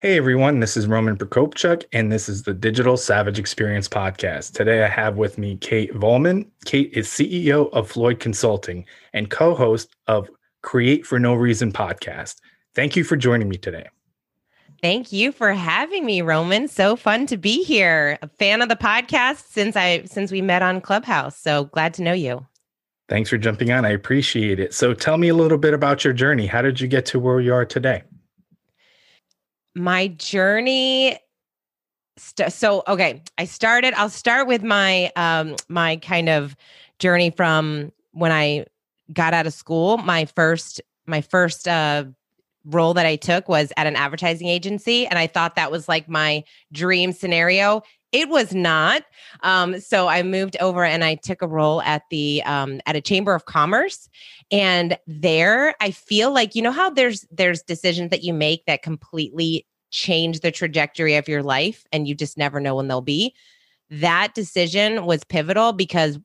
Hey everyone, this is Roman Prokopchuk, and this is the Digital Savage Experience Podcast. Today I have with me Kate Volman. Kate is CEO of Floyd Consulting and co host of Create for No Reason podcast. Thank you for joining me today. Thank you for having me, Roman. So fun to be here. A fan of the podcast since I since we met on Clubhouse. So glad to know you. Thanks for jumping on. I appreciate it. So tell me a little bit about your journey. How did you get to where you are today? My journey st- so okay i started i'll start with my um my kind of journey from when i got out of school. My first my first uh role that i took was at an advertising agency and i thought that was like my dream scenario. It was not um, so i moved over and i took a role at the um, at a chamber of commerce and there i feel like you know how there's there's decisions that you make that completely change the trajectory of your life and you just never know when they'll be that decision was pivotal because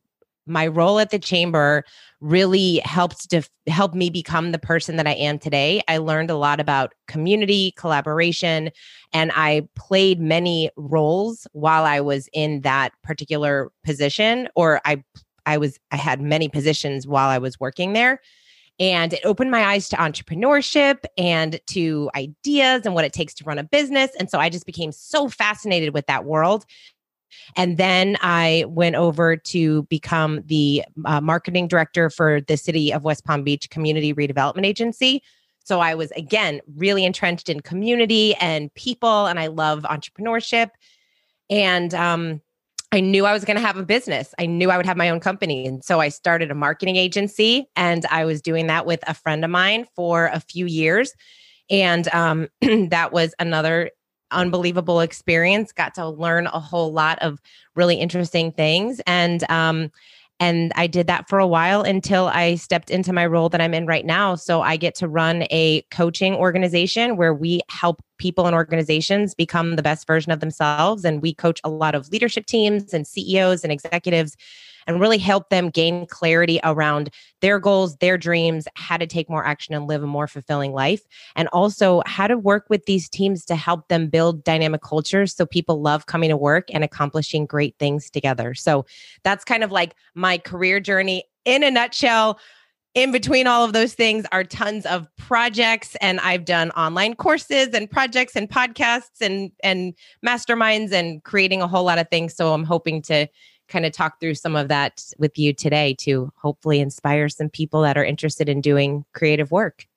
my role at the chamber really helped to help me become the person that I am today. I learned a lot about community, collaboration, and I played many roles while I was in that particular position or I I was I had many positions while I was working there. And it opened my eyes to entrepreneurship and to ideas and what it takes to run a business. And so I just became so fascinated with that world. And then I went over to become the uh, marketing director for the city of West Palm Beach Community Redevelopment Agency. So I was, again, really entrenched in community and people, and I love entrepreneurship. And um, I knew I was going to have a business. I knew I would have my own company. And so I started a marketing agency and I was doing that with a friend of mine for a few years. And um, that was another unbelievable experience. Got to learn a whole lot of really interesting things. And um, and I did that for a while until I stepped into my role that I'm in right now. So I get to run a coaching organization where we help people and organizations become the best version of themselves. And we coach a lot of leadership teams and CEOs and executives and really help them gain clarity around their goals, their dreams, how to take more action and live a more fulfilling life, and also how to work with these teams to help them build dynamic cultures so people love coming to work and accomplishing great things together. So that's kind of like my career journey in a nutshell. In between all of those things are tons of projects and i've done online courses and projects and podcasts and and masterminds and creating a whole lot of things. So i'm hoping to kind of talk through some of that with you today to hopefully inspire some people that are interested in doing creative work.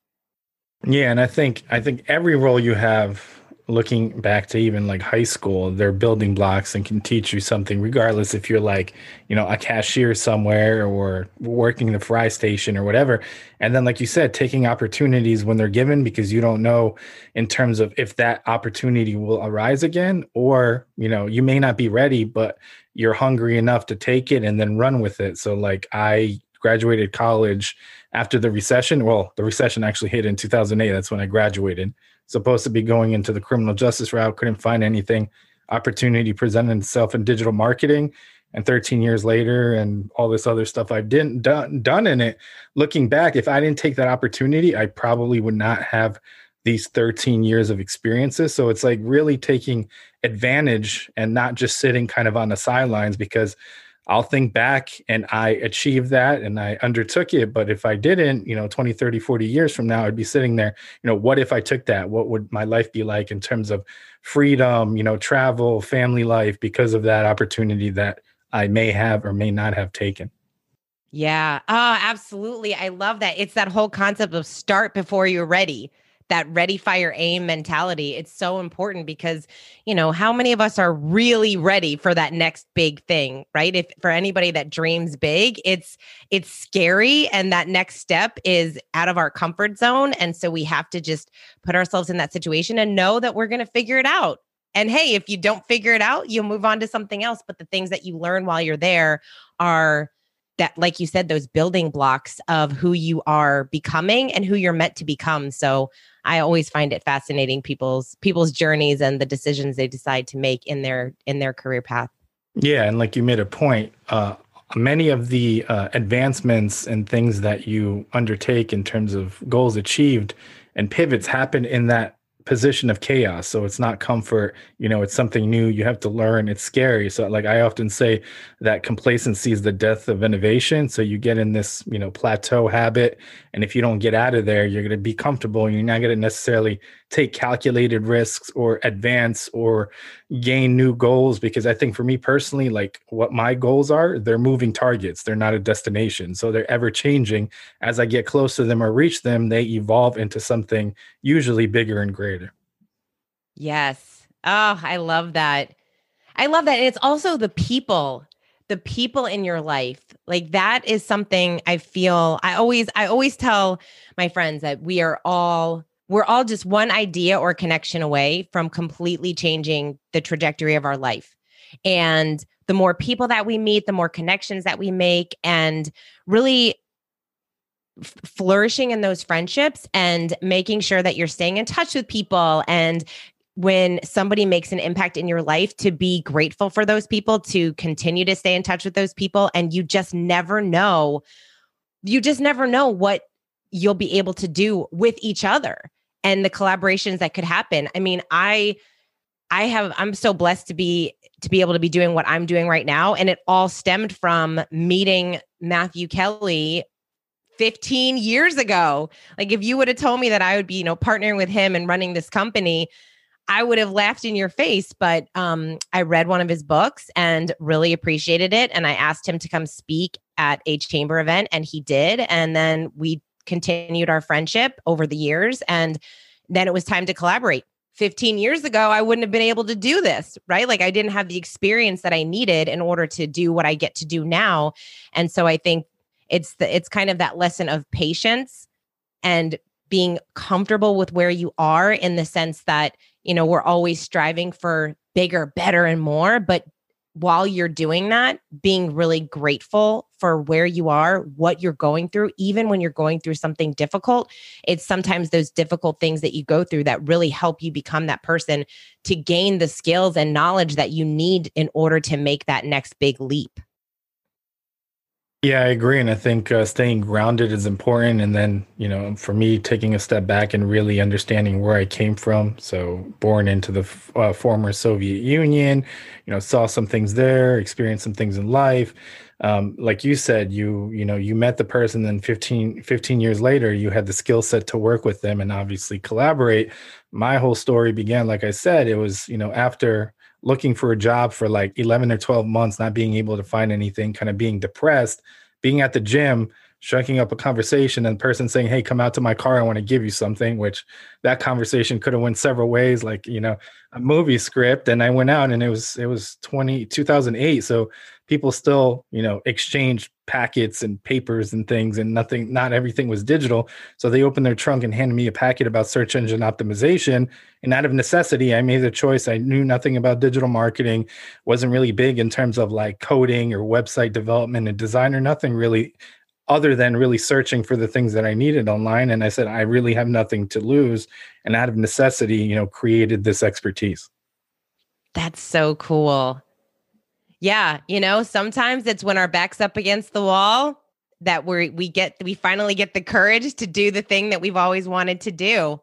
Yeah, and I think I think every role you have looking back to even like high school, they're building blocks and can teach you something, regardless if you're like, you know, a cashier somewhere or working the fry station or whatever. And then, like you said, taking opportunities when they're given because you don't know in terms of if that opportunity will arise again, or, you know, you may not be ready, but you're hungry enough to take it and then run with it. So, like, I graduated college after the recession. Well, the recession actually hit in 2008. That's when I graduated supposed to be going into the criminal justice route, couldn't find anything. Opportunity presented itself in digital marketing. And 13 years later, and all this other stuff I've didn't done done in it. Looking back, if I didn't take that opportunity, I probably would not have these 13 years of experiences. So it's like really taking advantage and not just sitting kind of on the sidelines because I'll think back and I achieved that and I undertook it. But if I didn't, you know, 20, 30, 40 years from now, I'd be sitting there, you know, what if I took that? What would my life be like in terms of freedom, you know, travel, family life because of that opportunity that I may have or may not have taken? Yeah. Oh, absolutely. I love that. It's that whole concept of start before you're ready that ready fire aim mentality it's so important because you know how many of us are really ready for that next big thing right? If for anybody that dreams big it's it's scary and that next step is out of our comfort zone. And so we have to just put ourselves in that situation and know that we're going to figure it out. And hey, if you don't figure it out, you'll move on to something else. But the things that you learn while you're there are that, like you said, those building blocks of who you are becoming and who you're meant to become. So I always find it fascinating people's people's journeys and the decisions they decide to make in their in their career path. Yeah, and like you made a point, uh, many of the uh, advancements and things that you undertake in terms of goals achieved and pivots happen in that position of chaos. So it's not comfort you know it's something new you have to learn it's scary. So like i often say that complacency is the death of innovation. So you get in this you know plateau habit and if you don't get out of there you're going to be comfortable you're not going to necessarily take calculated risks or advance or gain new goals because i think for me personally like what my goals are they're moving targets they're not a destination. So they're ever changing. As i get close to them or reach them they evolve into something usually bigger and greater Yes. Oh, I love that. I love that. And it's also the people, the people in your life. Like that is something I feel I always I always tell my friends that we are all we're all just one idea or connection away from completely changing the trajectory of our life. And the more people that we meet, the more connections that we make and really flourishing in those friendships and making sure that you're staying in touch with people and when somebody makes an impact in your life to be grateful for those people, to continue to stay in touch with those people. And you just never know, you just never know what you'll be able to do with each other and the collaborations that could happen. I mean, I, I have, I'm so blessed to be, to be able to be doing what I'm doing right now. And it all stemmed from meeting Matthew Kelly 15 years ago. Like if you would have told me that I would be, you know, partnering with him and running this company, I would have laughed in your face, but um, I read one of his books and really appreciated it. And I asked him to come speak at a chamber event, and he did. And then we continued our friendship over the years. And then it was time to collaborate. 15 years ago, I wouldn't have been able to do this, right? Like I didn't have the experience that I needed in order to do what I get to do now. And so I think it's the it's kind of that lesson of patience and being comfortable with where you are in the sense that you know, we're always striving for bigger, better, and more. But while you're doing that, being really grateful for where you are, what you're going through, even when you're going through something difficult, it's sometimes those difficult things that you go through that really help you become that person to gain the skills and knowledge that you need in order to make that next big leap. Yeah, I agree. And I think uh, staying grounded is important. And then, you know, for me, taking a step back and really understanding where I came from. So, born into the f- uh, former Soviet Union, you know, saw some things there, experienced some things in life. Um, like you said, you, you know, you met the person, then 15, 15 years later, you had the skill set to work with them and obviously collaborate. My whole story began, like I said, it was, you know, after looking for a job for like 11 or 12 months, not being able to find anything, kind of being depressed, being at the gym, striking up a conversation and person saying, Hey, come out to my car. I want to give you something, which that conversation could have went several ways, like, you know, a movie script. And I went out and it was, it was 20, 2008. So people still, you know, exchanged packets and papers and things and nothing, not everything was digital. So they opened their trunk and handed me a packet about search engine optimization. And out of necessity, I made the choice. I knew nothing about digital marketing, wasn't really big in terms of like coding or website development and design or nothing really other than really searching for the things that I needed online. And I said, I really have nothing to lose. And out of necessity, you know, created this expertise. That's so cool. Yeah, you know, sometimes it's when our back's up against the wall that we we get we finally get the courage to do the thing that we've always wanted to do.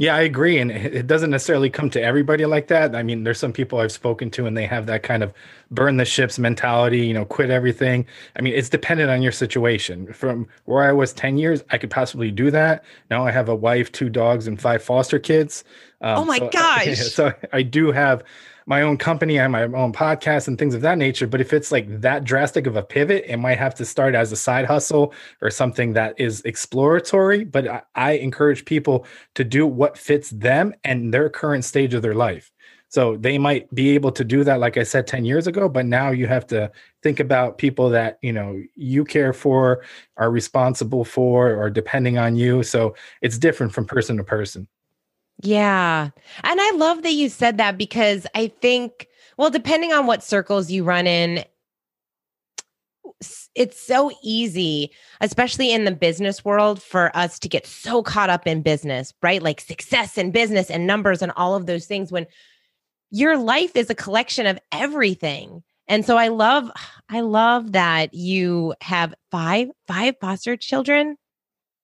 Yeah, I agree. And it doesn't necessarily come to everybody like that. I mean, there's some people I've spoken to and they have that kind of burn the ships mentality, you know, quit everything. I mean, it's dependent on your situation. From where I was 10 years, I could possibly do that. Now I have a wife, two dogs, and five foster kids. Um, oh my so, gosh. So I do have my own company and my own podcast and things of that nature. But if it's like that drastic of a pivot, it might have to start as a side hustle or something that is exploratory. But I, I encourage people to do what fits them and their current stage of their life. So they might be able to do that, like I said, 10 years ago, but now you have to think about people that, you know, you care for, are responsible for, or depending on you. So it's different from person to person. Yeah. And I love that you said that because I think, well, depending on what circles you run in, it's so easy, especially in the business world, for us to get so caught up in business, right? Like success and business and numbers and all of those things when your life is a collection of everything. And so I love, I love that you have five, five foster children.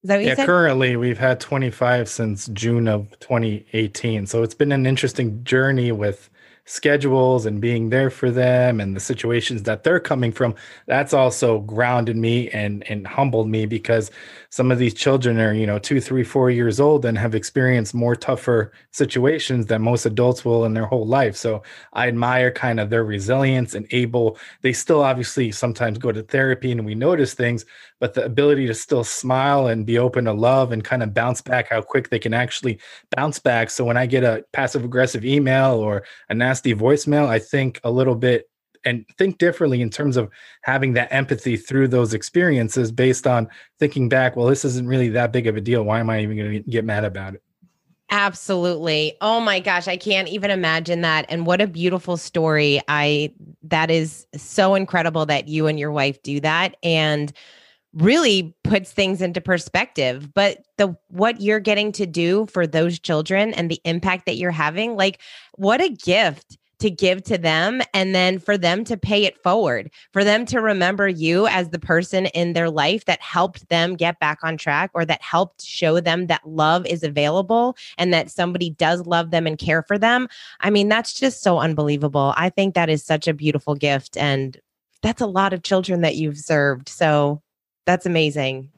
That what yeah, said? currently we've had 25 since June of 2018. So it's been an interesting journey with schedules and being there for them and the situations that they're coming from that's also grounded me and and humbled me because some of these children are you know two three four years old and have experienced more tougher situations than most adults will in their whole life. So i admire kind of their resilience and able they still obviously sometimes go to therapy and we notice things but the ability to still smile and be open to love and kind of bounce back how quick they can actually bounce back. So when i get a passive aggressive email or a nasty voicemail, I think a little bit and think differently in terms of having that empathy through those experiences based on thinking back, well, this isn't really that big of a deal. Why am I even going to get mad about it? Absolutely. Oh my gosh, I can't even imagine that. And what a beautiful story. I that is so incredible that you and your wife do that and really puts things into perspective. But the what you're getting to do for those children and the impact that you're having, like what a gift to give to them and then for them to pay it forward, for them to remember you as the person in their life that helped them get back on track or that helped show them that love is available and that somebody does love them and care for them. I mean, that's just so unbelievable. I think that is such a beautiful gift and that's a lot of children that you've served. So that's amazing.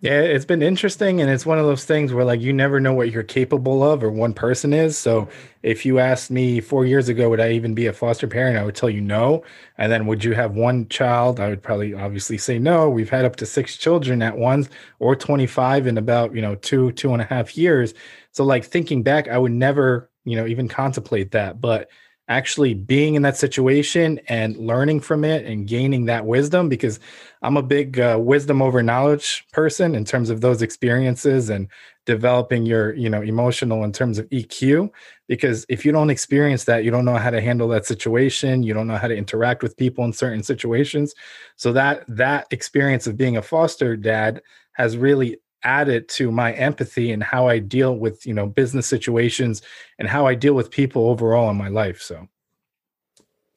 Yeah, it's been interesting. And it's one of those things where, like, you never know what you're capable of or one person is. So, if you asked me four years ago, would I even be a foster parent? I would tell you no. And then, would you have one child? I would probably obviously say no. We've had up to six children at once or 25 in about, you know, two, two and a half years. So, like, thinking back, I would never, you know, even contemplate that. But actually being in that situation and learning from it and gaining that wisdom because I'm a big uh, wisdom over knowledge person in terms of those experiences and developing your you know emotional in terms of EQ because if you don't experience that you don't know how to handle that situation. You don't know how to interact with people in certain situations. So that that experience of being a foster dad has really added to my empathy and how I deal with, you know, business situations and how I deal with people overall in my life. So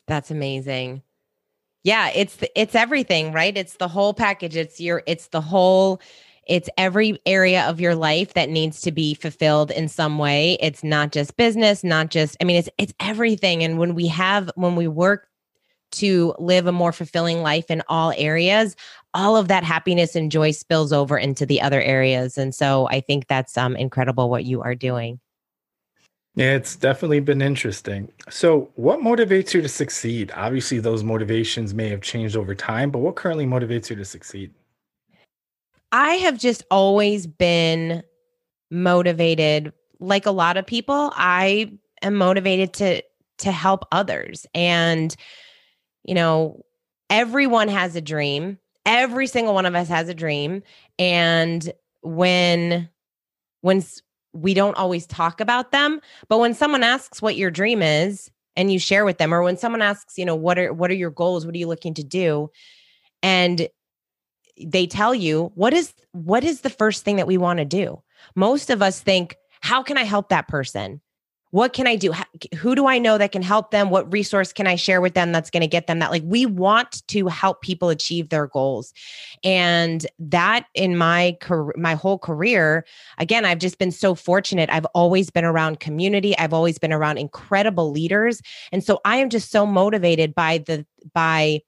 that's amazing. Yeah, it's it's everything, right? It's the whole package. It's your it's the whole it's every area of your life that needs to be fulfilled in some way. It's not just business, not just I mean it's it's everything and when we have when we work to live a more fulfilling life in all areas, all of that happiness and joy spills over into the other areas. And so I think that's um, incredible what you are doing. Yeah, it's definitely been interesting. So, what motivates you to succeed? Obviously, those motivations may have changed over time, but what currently motivates you to succeed? I have just always been motivated like a lot of people. I am motivated to to help others and you know, everyone has a dream. Every single one of us has a dream. And when when we don't always talk about them, but when someone asks what your dream is and you share with them or when someone asks, you know, what are what are your goals? What are you looking to do? And they tell you, what is what is the first thing that we want to do? Most of us think, how can I help that person? What can I do? Who do I know that can help them? What resource can I share with them that's going to get them that? Like, we want to help people achieve their goals. And that in my career, my whole career, again, I've just been so fortunate. I've always been around community. I've always been around incredible leaders. And so I am just so motivated by the, by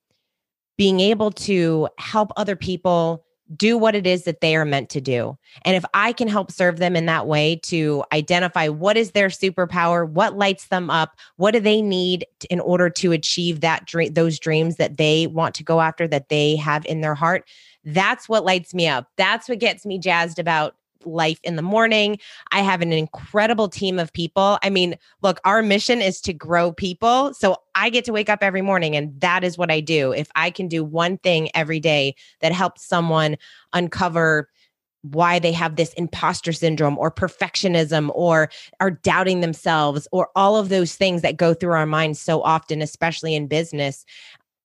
being able to help other people do what it is that they are meant to do. And if I can help serve them in that way to identify what is their superpower, what lights them up, what do they need in order to achieve that dream those dreams that they want to go after that they have in their heart, that's what lights me up. That's what gets me jazzed about life in the morning. I have an incredible team of people. I mean, look, our mission is to grow people. So I get to wake up every morning and that is what I do. If I can do one thing every day that helps someone uncover why they have this imposter syndrome or perfectionism or are doubting themselves or all of those things that go through our minds so often especially in business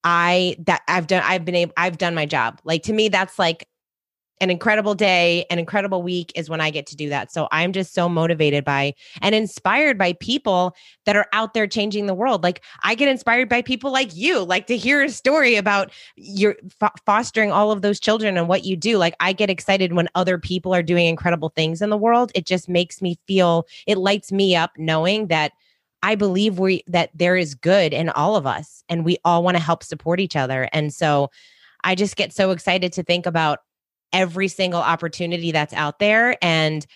i that i've done i've been able i've done my job like to me that's like an incredible day, an incredible week is when I get to do that. So I'm just so motivated by and inspired by people that are out there changing the world. Like I get inspired by people like you, like to hear a story about your f- fostering all of those children and what you do. Like I get excited when other people are doing incredible things in the world. It just makes me feel, it lights me up knowing that I believe we that there is good in all of us and we all want to help support each other. And so I just get so excited to think about every single opportunity that's out there and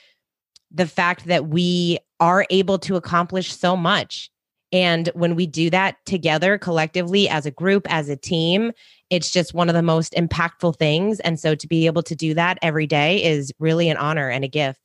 the fact that we are able to accomplish so much. And when we do that together collectively as a group, as a team, it's just one of the most impactful things. And so to be able to do that every day is really an honor and a gift.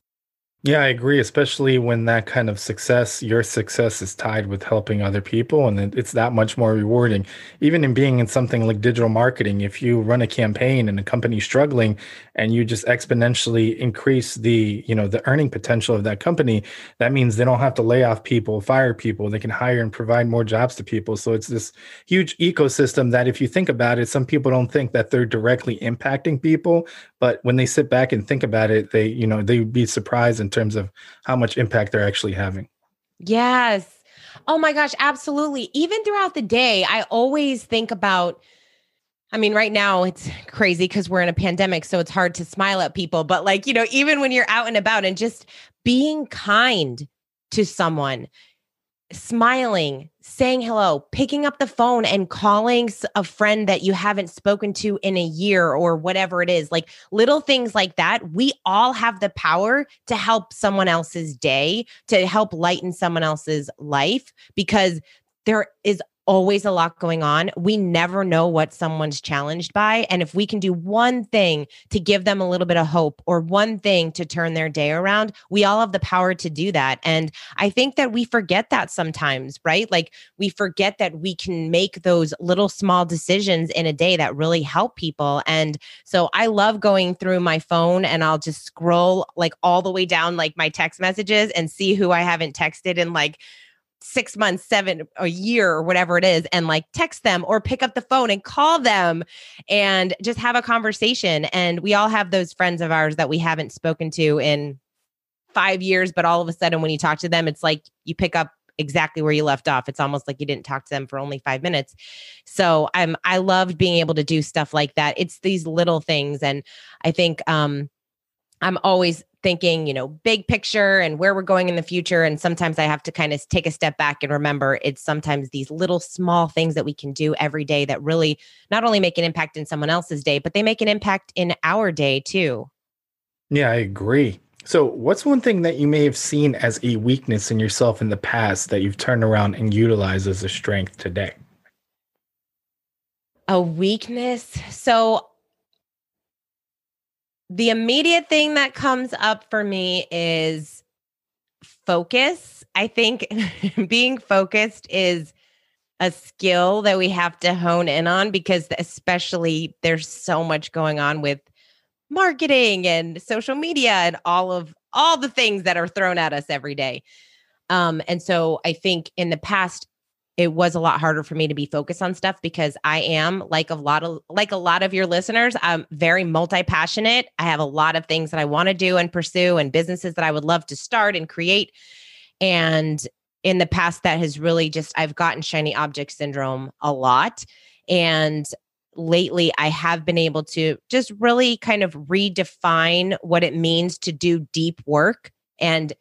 Yeah, I agree, especially when that kind of success, your success is tied with helping other people and it's that much more rewarding. Even in being in something like digital marketing, if you run a campaign and a company struggling and you just exponentially increase the, you know, the earning potential of that company, that means they don't have to lay off people, fire people, they can hire and provide more jobs to people. So it's this huge ecosystem that if you think about it, some people don't think that they're directly impacting people, but when they sit back and think about it, they, you know, they would be surprised in terms of how much impact they're actually having. Yes. Oh my gosh, absolutely. Even throughout the day, I always think about I mean, right now it's crazy because we're in a pandemic, so it's hard to smile at people. But, like, you know, even when you're out and about and just being kind to someone, smiling, saying hello, picking up the phone and calling a friend that you haven't spoken to in a year or whatever it is, like little things like that. We all have the power to help someone else's day, to help lighten someone else's life because there is always a lot going on. We never know what someone's challenged by. And if we can do one thing to give them a little bit of hope or one thing to turn their day around, we all have the power to do that. And I think that we forget that sometimes, right? Like we forget that we can make those little small decisions in a day that really help people. And so I love going through my phone and I'll just scroll like all the way down like my text messages and see who I haven't texted and like six months, seven, a year, or whatever it is, and like text them or pick up the phone and call them and just have a conversation. And we all have those friends of ours that we haven't spoken to in five years, but all of a sudden when you talk to them, it's like you pick up exactly where you left off. It's almost like you didn't talk to them for only five minutes. So I'm I loved being able to do stuff like that. It's these little things. And I think um I'm always thinking, you know, big picture and where we're going in the future. And sometimes I have to kind of take a step back and remember it's sometimes these little small things that we can do every day that really not only make an impact in someone else's day, but they make an impact in our day too. Yeah, I agree. So, what's one thing that you may have seen as a weakness in yourself in the past that you've turned around and utilized as a strength today? A weakness. So, the immediate thing that comes up for me is focus. I think being focused is a skill that we have to hone in on because especially there's so much going on with marketing and social media and all of all the things that are thrown at us every day. Um, and so I think in the past it was a lot harder for me to be focused on stuff because I am like a lot of like a lot of your listeners, I'm very multi-passionate. I have a lot of things that I want to do and pursue and businesses that I would love to start and create. And in the past that has really just I've gotten shiny object syndrome a lot and lately I have been able to just really kind of redefine what it means to do deep work and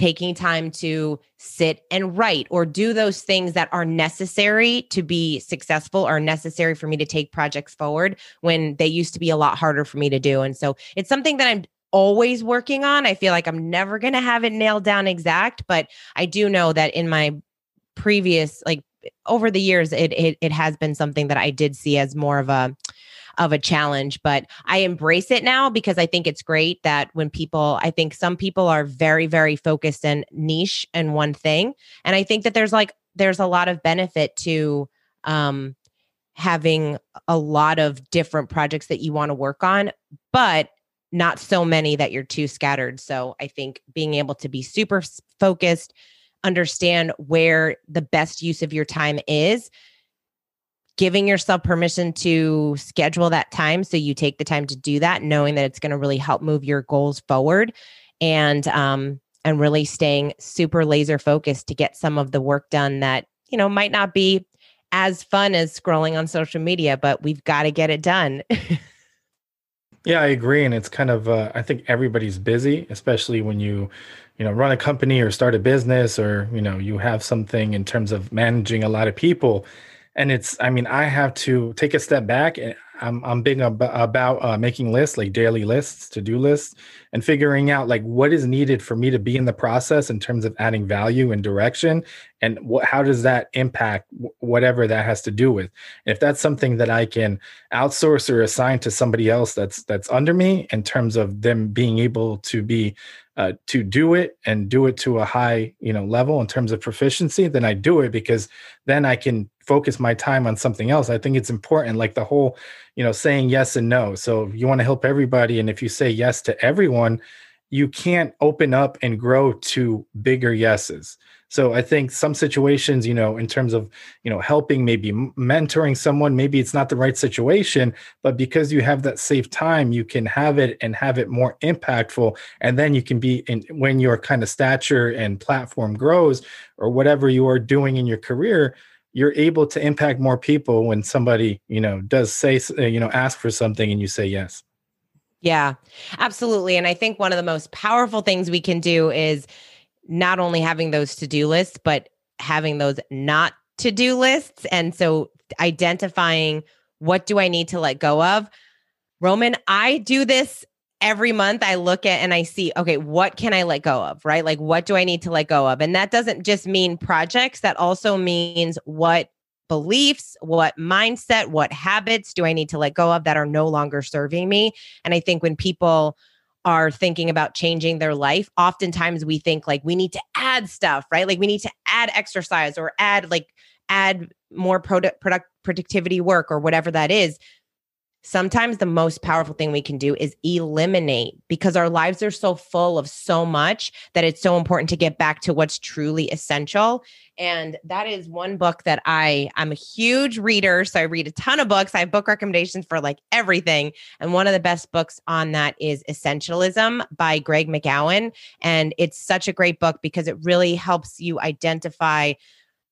taking time to sit and write or do those things that are necessary to be successful or necessary for me to take projects forward when they used to be a lot harder for me to do. And so it's something that I'm always working on. I feel like I'm never going to have it nailed down exact, but I do know that in my previous like over the years it it, it has been something that I did see as more of a of a challenge, but I embrace it now because I think it's great that when people, I think some people are very, very focused and niche and one thing. And I think that there's like, there's a lot of benefit to um, having a lot of different projects that you want to work on. But not so many that you're too scattered. So I think being able to be super focused, understand where the best use of your time is, giving yourself permission to schedule that time so you take the time to do that, knowing that it's going to really help move your goals forward and um and really staying super laser focused to get some of the work done that, you know, might not be as fun as scrolling on social media, but we've got to get it done. Yeah, I agree, and it's kind of uh, I think everybody's busy, especially when you, you know, run a company or start a business or you know you have something in terms of managing a lot of people, and it's I mean I have to take a step back and I'm I'm big ab- about uh, making lists, like daily lists, to do lists, and figuring out like what is needed for me to be in the process in terms of adding value and direction, and what how does that impact whatever that has to do with. And if that's something that I can outsource or assign to somebody else that's that's under me in terms of them being able to be uh, to do it and do it to a high you know level in terms of proficiency then i do it because then i can focus my time on something else. I think it's important like the whole you know saying yes and no. So you want to help everybody and if you say yes to everyone you can't open up and grow to bigger yeses so I think some situations, you know, in terms of, you know, helping, maybe mentoring someone, maybe it's not the right situation, but because you have that safe time, you can have it and have it more impactful. And then you can be in when your kind of stature and platform grows or whatever you are doing in your career, you're able to impact more people when somebody, you know, does say, uh, you know, ask for something and you say yes. Yeah, absolutely. And I think one of the most powerful things we can do is not only having those to do lists, but having those not to do lists. And so identifying what do I need to let go of. Roman, I do this every month. I look at and I see, okay, what can I let go of, right? Like, what do I need to let go of? And that doesn't just mean projects, that also means what beliefs, what mindset, what habits do I need to let go of that are no longer serving me? And I think when people are thinking about changing their life, oftentimes we think like we need to add stuff, right? Like we need to add exercise or add like add more product product productivity work or whatever that is sometimes the most powerful thing we can do is eliminate because our lives are so full of so much that it's so important to get back to what's truly essential. And that is one book that i i'm a huge reader. So i read a ton of books. I have book recommendations for like everything. And one of the best books on that is essentialism by greg mckeown and it's such a great book because it really helps you identify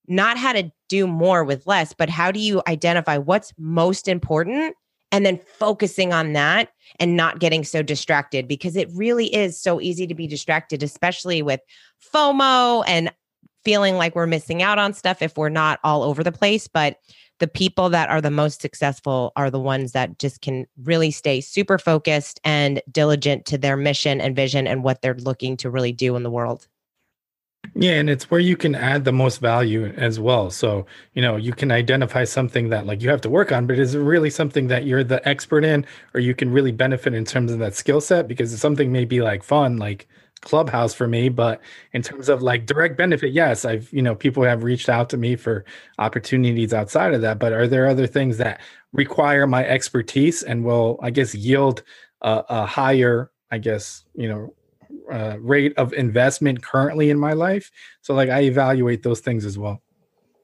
not how to do more with less, but how do you identify what's most important and then focusing on that and not getting so distracted because it really is so easy to be distracted, especially with FOMO and feeling like we're missing out on stuff if we're not all over the place. But the people that are the most successful are the ones that just can really stay super focused and diligent to their mission and vision and what they're looking to really do in the world. Yeah, and it's where you can add the most value as well. So, you know, you can identify something that like you have to work on, but is it really something that you're the expert in or you can really benefit in terms of that skill set? Because something may be like fun, like clubhouse for me, but in terms of like direct benefit, yes, I've, you know, people have reached out to me for opportunities outside of that, but are there other things that require my expertise and will, I guess, yield a, a higher, I guess, you know, uh, rate of investment currently in my life. So like I evaluate those things as well.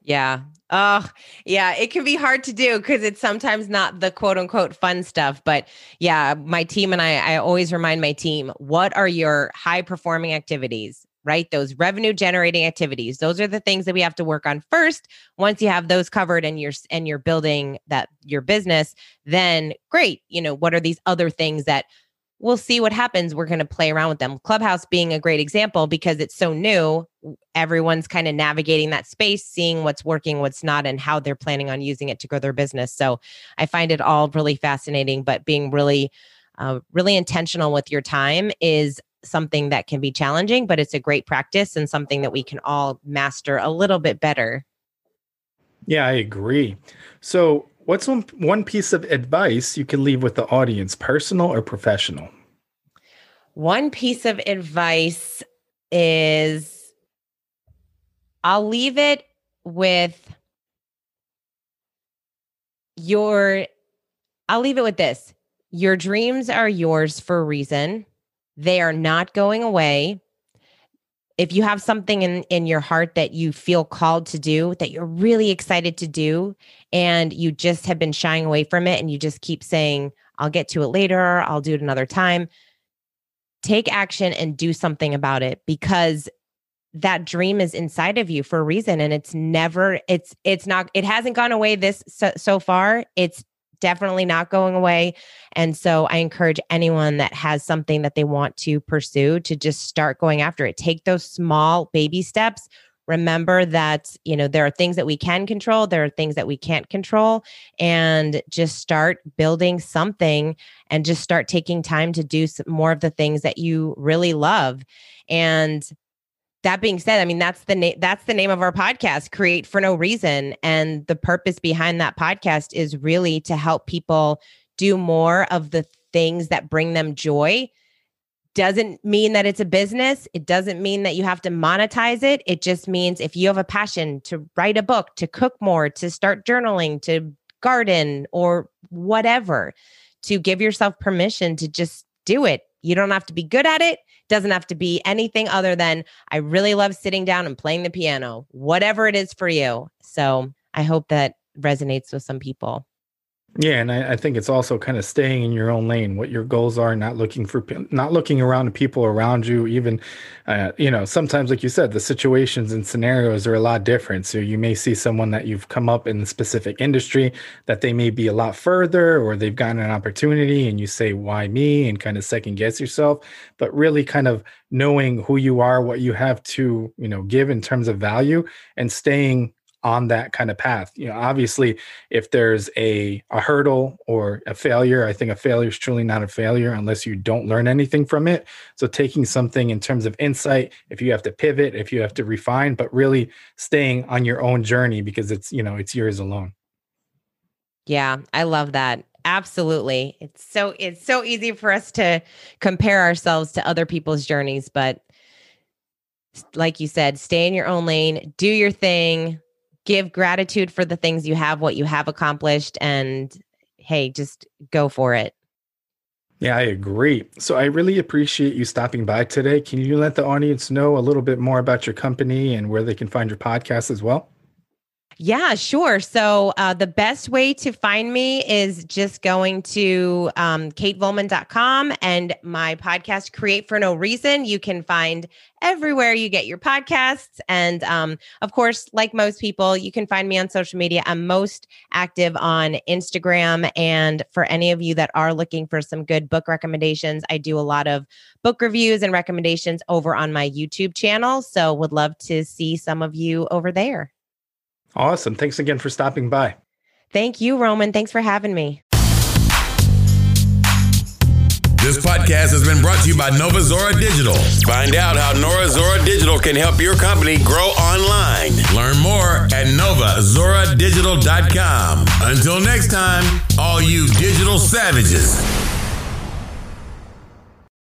Yeah. Oh, yeah. It can be hard to do because it's sometimes not the quote unquote fun stuff. But yeah, my team and I, I always remind my team what are your high performing activities? Right? Those revenue generating activities. Those are the things that we have to work on first. Once you have those covered and you're and you're building that your business, then great. You know, what are these other things that we'll see what happens. We're going to play around with them. Clubhouse being a great example because it's so new. Everyone's kind of navigating that space, seeing what's working, what's not, and how they're planning on using it to grow their business. So I find it all really fascinating, but being really, uh, really intentional with your time is something that can be challenging, but it's a great practice and something that we can all master a little bit better. Yeah, I agree. So What's one, one piece of advice you can leave with the audience, personal or professional? One piece of advice is I'll leave it with your, I'll leave it with this. your dreams are yours for a reason. They are not going away. If you have something in, in your heart that you feel called to do, that you're really excited to do, and you just have been shying away from it, and you just keep saying, I'll get to it later, I'll do it another time, take action and do something about it because that dream is inside of you for a reason and it's never it's it's not it hasn't gone away this so, so far. It's definitely not going away. And so I encourage anyone that has something that they want to pursue to just start going after it. Take those small baby steps. Remember that, you know, there are things that we can control, there are things that we can't control, and just start building something and just start taking time to do some more of the things that you really love. And that being said, I mean that's the name that's the name of our podcast, Create for No Reason, and the purpose behind that podcast is really to help people do more of the things that bring them joy. Doesn't mean that it's a business. It doesn't mean that you have to monetize it. It just means if you have a passion to write a book, to cook more, to start journaling, to garden or whatever, to give yourself permission to just do it. You don't have to be good at it doesn't have to be anything other than I really love sitting down and playing the piano, whatever it is for you. So I hope that resonates with some people. Yeah, and I, I, think it's also kind of staying in your own lane, what your goals are, not looking for, not looking around the people around you. Even, uh, you know, sometimes, like you said, the situations and scenarios are a lot different. So you may see someone that you've come up in a specific industry that they may be a lot further, or they've gotten an opportunity, and you say, "Why me?" and kind of second guess yourself. But really, kind of knowing who you are, what you have to, you know, give in terms of value, and staying on that kind of path. You know, obviously, if there's a a hurdle or a failure, I think a failure is truly not a failure unless you don't learn anything from it. So taking something in terms of insight, if you have to pivot, if you have to refine, but really staying on your own journey because it's, you know, it's yours alone. Yeah, I love that. Absolutely. It's so it's so easy for us to compare ourselves to other people's journeys, but like you said, stay in your own lane, do your thing, give gratitude for the things you have, what you have accomplished, and hey, just go for it. Yeah, I agree. So I really appreciate you stopping by today. Can you let the audience know a little bit more about your company and where they can find your podcast as well? Yeah, sure. So uh, the best way to find me is just going to um, katevolman.com and my podcast, Create for No Reason. You can find everywhere you get your podcasts. And um, of course, like most people, you can find me on social media. I'm most active on Instagram. And for any of you that are looking for some good book recommendations, I do a lot of book reviews and recommendations over on my YouTube channel. So would love to see some of you over there. Awesome. Thanks again for stopping by. Thank you, Roman. Thanks for having me. This podcast has been brought to you by Nova Zora Digital. Find out how Nova Zora Digital can help your company grow online. Learn more at novazoradigital.com. Until next time, all you digital savages.